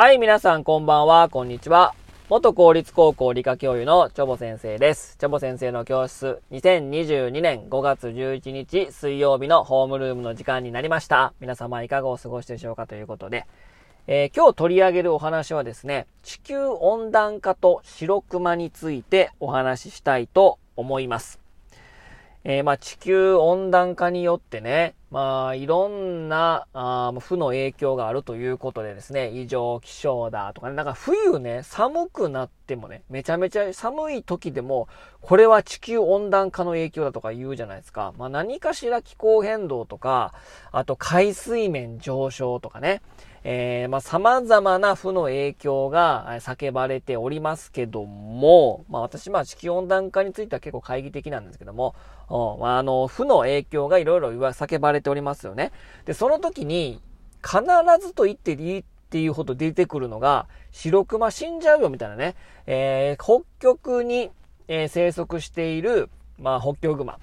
はい、皆さんこんばんは、こんにちは。元公立高校理科教諭のチョボ先生です。チョボ先生の教室、2022年5月11日水曜日のホームルームの時間になりました。皆様いかがお過ごしでしょうかということで、えー、今日取り上げるお話はですね、地球温暖化と白熊についてお話ししたいと思います。えー、まあ、地球温暖化によってね、まあ、いろんな、あ負の影響があるということでですね、異常気象だとかね、なんか冬ね、寒くなってもね、めちゃめちゃ寒い時でも、これは地球温暖化の影響だとか言うじゃないですか。まあ、何かしら気候変動とか、あと海水面上昇とかね、えー、まあ、様々な負の影響が叫ばれておりますけども、まあ、私、まあ、地球温暖化については結構懐疑的なんですけども、まあ、あの、負の影響がいろいろ叫ばれておりますよね。で、その時に、必ずと言っていいっていうほど出てくるのが、白熊死んじゃうよみたいなね、えー、北極に、え、生息している、まあ、北極熊。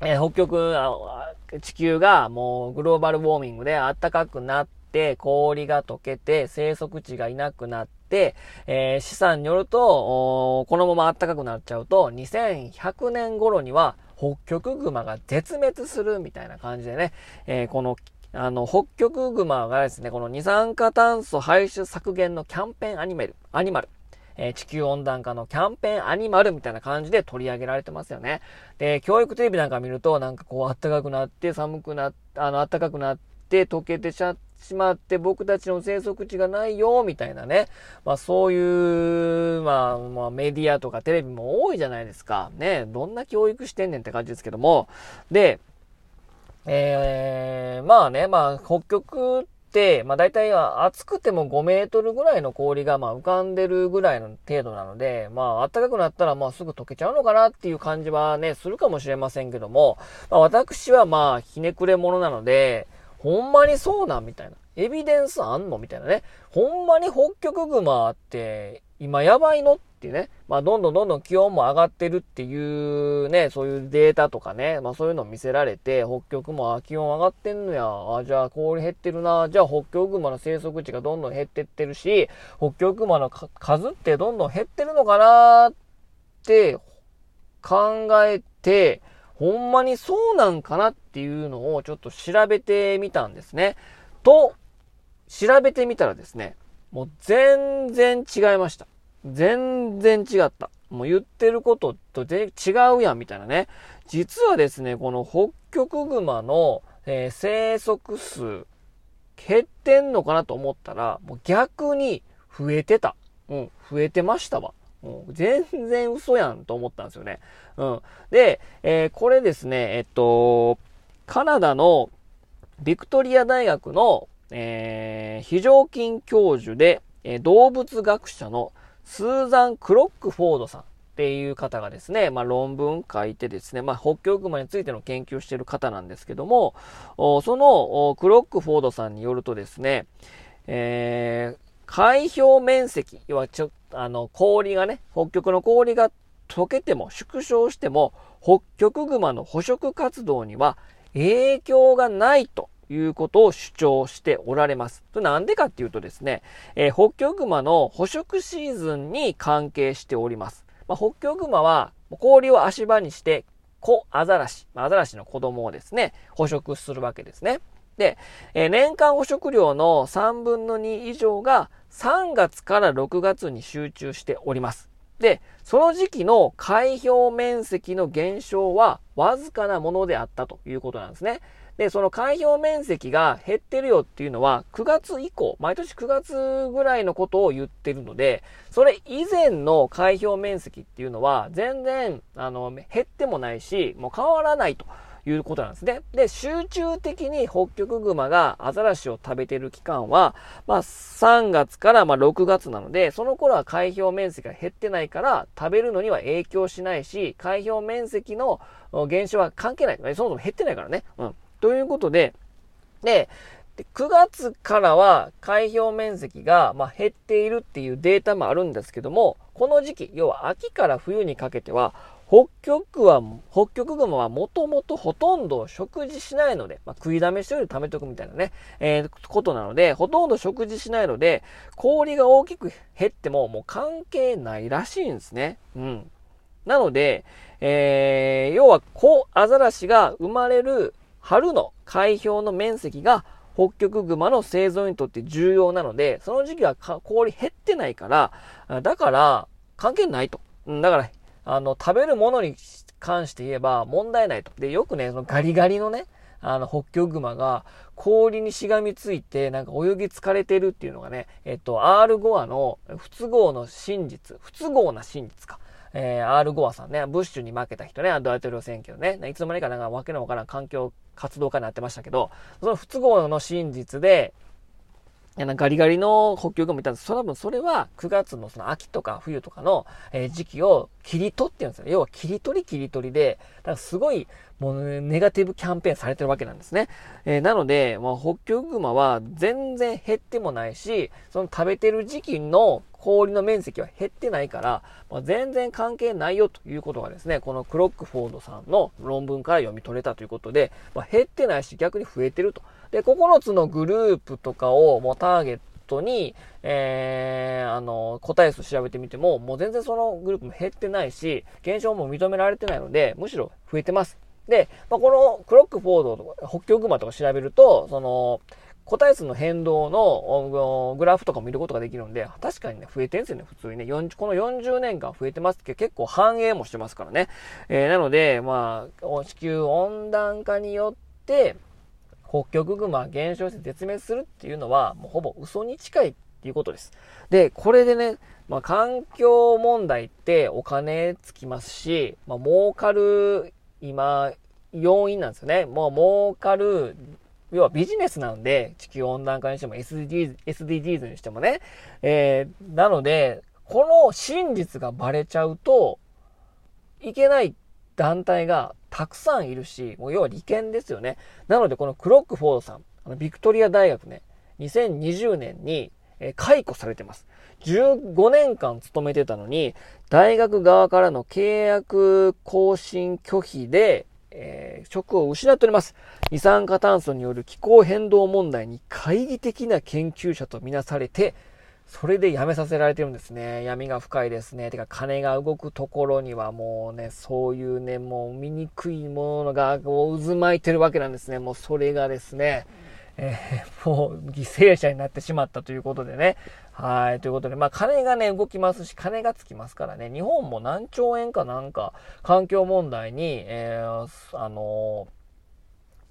えー、北極、地球がもうグローバルウォーミングで暖かくなって、氷が溶けて、生息地がいなくなって、えー、資産によると、このまま暖かくなっちゃうと、2100年頃には北極熊が絶滅するみたいな感じでね、えー、このあの、北極熊がですね、この二酸化炭素排出削減のキャンペーンアニメル、アニマル、えー、地球温暖化のキャンペーンアニマルみたいな感じで取り上げられてますよね。で、教育テレビなんか見ると、なんかこう、暖かくなって、寒くなっ、あの、暖かくなって、溶けてちゃっしまって僕たちの生息地がないよ、みたいなね。まあそういう、まあ、まあメディアとかテレビも多いじゃないですか。ね。どんな教育してんねんって感じですけども。で、えー、まあね、まあ北極って、まあ大体は暑くても5メートルぐらいの氷がまあ浮かんでるぐらいの程度なので、まあ暖かくなったらまあすぐ溶けちゃうのかなっていう感じはね、するかもしれませんけども、まあ私はまあひねくれ者なので、ほんまにそうなんみたいな。エビデンスあんのみたいなね。ほんまに北極熊って今やばいのってね。まあどんどんどんどん気温も上がってるっていうね、そういうデータとかね、まあそういうのを見せられて、北極も気温上がってんのや。あ、じゃあ氷減ってるな。じゃあ北極熊の生息地がどんどん減ってってるし、北極熊の数ってどんどん減ってるのかなって考えて、ほんまにそうなんかなっていうのをちょっと調べてみたんですね。と、調べてみたらですね、もう全然違いました。全然違った。もう言ってることと違うやんみたいなね。実はですね、この北極熊の、えー、生息数減ってんのかなと思ったら、もう逆に増えてた。うん、増えてましたわ。全然嘘やんと思ったんですよね。うん。で、えー、これですね、えっと、カナダのビクトリア大学の、えー、非常勤教授で、えー、動物学者のスーザン・クロックフォードさんっていう方がですね、まあ、論文書いてですね、まあ、北極熊についての研究している方なんですけども、そのクロックフォードさんによるとですね、えー、海表面積、要はちょ、あの、氷がね、北極の氷が溶けても、縮小しても、北極熊の捕食活動には影響がないということを主張しておられます。なんでかっていうとですね、えー、北極熊の捕食シーズンに関係しております。まあ、北極熊は氷を足場にして子アザラシ、アザラシの子供をですね、捕食するわけですね。で、えー、年間捕食量の3分の2以上が3月から6月に集中しております。で、その時期の海表面積の減少はわずかなものであったということなんですね。で、その海表面積が減ってるよっていうのは、9月以降、毎年9月ぐらいのことを言ってるので、それ以前の海表面積っていうのは、全然、あの、減ってもないし、もう変わらないと。いうことなんですね。で、集中的に北極熊がアザラシを食べてる期間は、まあ3月からま6月なので、その頃は海表面積が減ってないから、食べるのには影響しないし、海表面積の減少は関係ない。そもそも減ってないからね。うん。ということで、で、9月からは海表面積が、ま減っているっていうデータもあるんですけども、この時期、要は秋から冬にかけては、北極は、北極熊はもともとほとんど食事しないので、まあ、食いだめしておいて貯めておくみたいなね、えー、ことなので、ほとんど食事しないので、氷が大きく減ってももう関係ないらしいんですね。うん。なので、えー、要は、こう、アザラシが生まれる春の海氷の面積が北極熊の生存にとって重要なので、その時期は氷減ってないから、だから関係ないと。だから、あの、食べるものに関して言えば問題ないと。で、よくね、そのガリガリのね、あの、北極熊が氷にしがみついて、なんか泳ぎ疲れてるっていうのがね、えっと、R5 話の不都合の真実、不都合な真実か。えー、R5 話さんね、ブッシュに負けた人ね、大統領選挙ね、いつの間にかなんかわけのわからん環境活動家になってましたけど、その不都合の真実で、ガリガリの北極もいたんです。その分、それは9月のその秋とか冬とかの、え時期を切り取ってるんですよ。要は切り取り切り取りで、だからすごい、もうネガティブキャンペーンされてるわけなんですね。えー、なので、まあ、北極熊は全然減ってもないし、その食べてる時期の氷の面積は減ってないから、まあ、全然関係ないよということがですね、このクロックフォードさんの論文から読み取れたということで、まあ、減ってないし逆に増えてると。で、9つのグループとかをもうターゲットに、えー、あの、答え数調べてみても、もう全然そのグループも減ってないし、減少も認められてないので、むしろ増えてます。で、まあ、このクロックフォードとか、北極熊とか調べると、その、個体数の変動のグラフとか見ることができるんで、確かにね、増えてんですよね、普通にね。この40年間増えてますけど、結構反映もしてますからね。えー、なので、まあ、地球温暖化によって、北極熊減少して絶滅するっていうのは、もうほぼ嘘に近いっていうことです。で、これでね、まあ、環境問題ってお金つきますし、まあ、儲かる、今、要因なんですよね。もう儲かる、要はビジネスなんで、地球温暖化にしても SDGs, SDGs にしてもね。えー、なので、この真実がバレちゃうと、いけない団体がたくさんいるし、もう要は利権ですよね。なのでこのクロックフォードさん、あのビクトリア大学ね、2020年に、え解雇されてます。15年間勤めてたのに、大学側からの契約更新拒否で、えー、職を失っております。二酸化炭素による気候変動問題に懐疑的な研究者とみなされて、それで辞めさせられてるんですね。闇が深いですね。てか、金が動くところにはもうね、そういうね、もう醜いものがこう渦巻いてるわけなんですね。もうそれがですね、えー、もう犠牲者になってしまったということでね。はい。ということで、まあ金がね、動きますし、金がつきますからね、日本も何兆円かなんか、環境問題に、えー、あの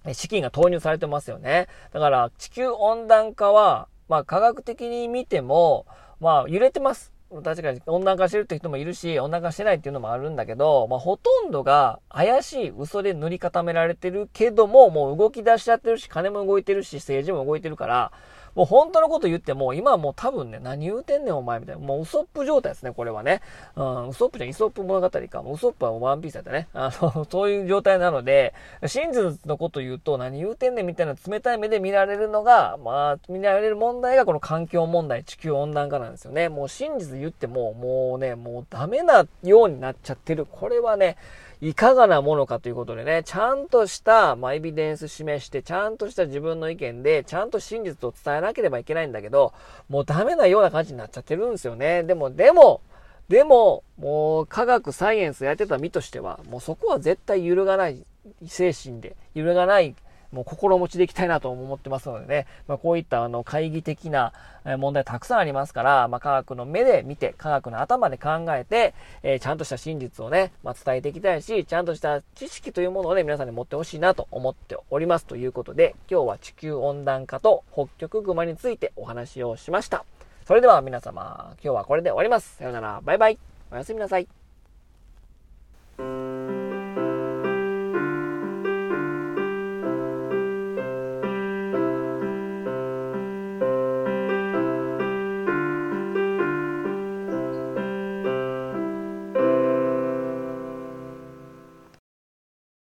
ー、資金が投入されてますよね。だから、地球温暖化は、まあ科学的に見ても、まあ揺れてます。確かに温暖化してるって人もいるし、温暖化してないっていうのもあるんだけど、まあほとんどが怪しい嘘で塗り固められてるけども、もう動き出しちゃってるし、金も動いてるし、政治も動いてるから、もう本当のこと言っても、今はもう多分ね、何言うてんねんお前みたいな。もうウソップ状態ですね、これはね。うん、ウソップじゃイソップ物語か。ウソップはワンピースだったね。あの、そういう状態なので、真実のこと言うと何言うてんねんみたいな冷たい目で見られるのが、まあ、見られる問題がこの環境問題、地球温暖化なんですよね。もう真実言っても、もうね、もうダメなようになっちゃってる。これはね、いかがなものかということでね、ちゃんとした、まあ、エビデンス示して、ちゃんとした自分の意見で、ちゃんと真実を伝えなければいけないんだけど、もうダメなような感じになっちゃってるんですよね。でも、でも、でも、もう科学、サイエンスやってた身としては、もうそこは絶対揺るがない精神で、揺るがないもう心持ちでいきたいなと思ってますのでね、まあ、こういったあの懐疑的な問題たくさんありますから、まあ、科学の目で見て、科学の頭で考えて、えー、ちゃんとした真実をね、まあ、伝えていきたいし、ちゃんとした知識というものをね、皆さんに持ってほしいなと思っております。ということで、今日は地球温暖化と北極熊についてお話をしました。それでは皆様、今日はこれで終わります。さようなら、バイバイ。おやすみなさい。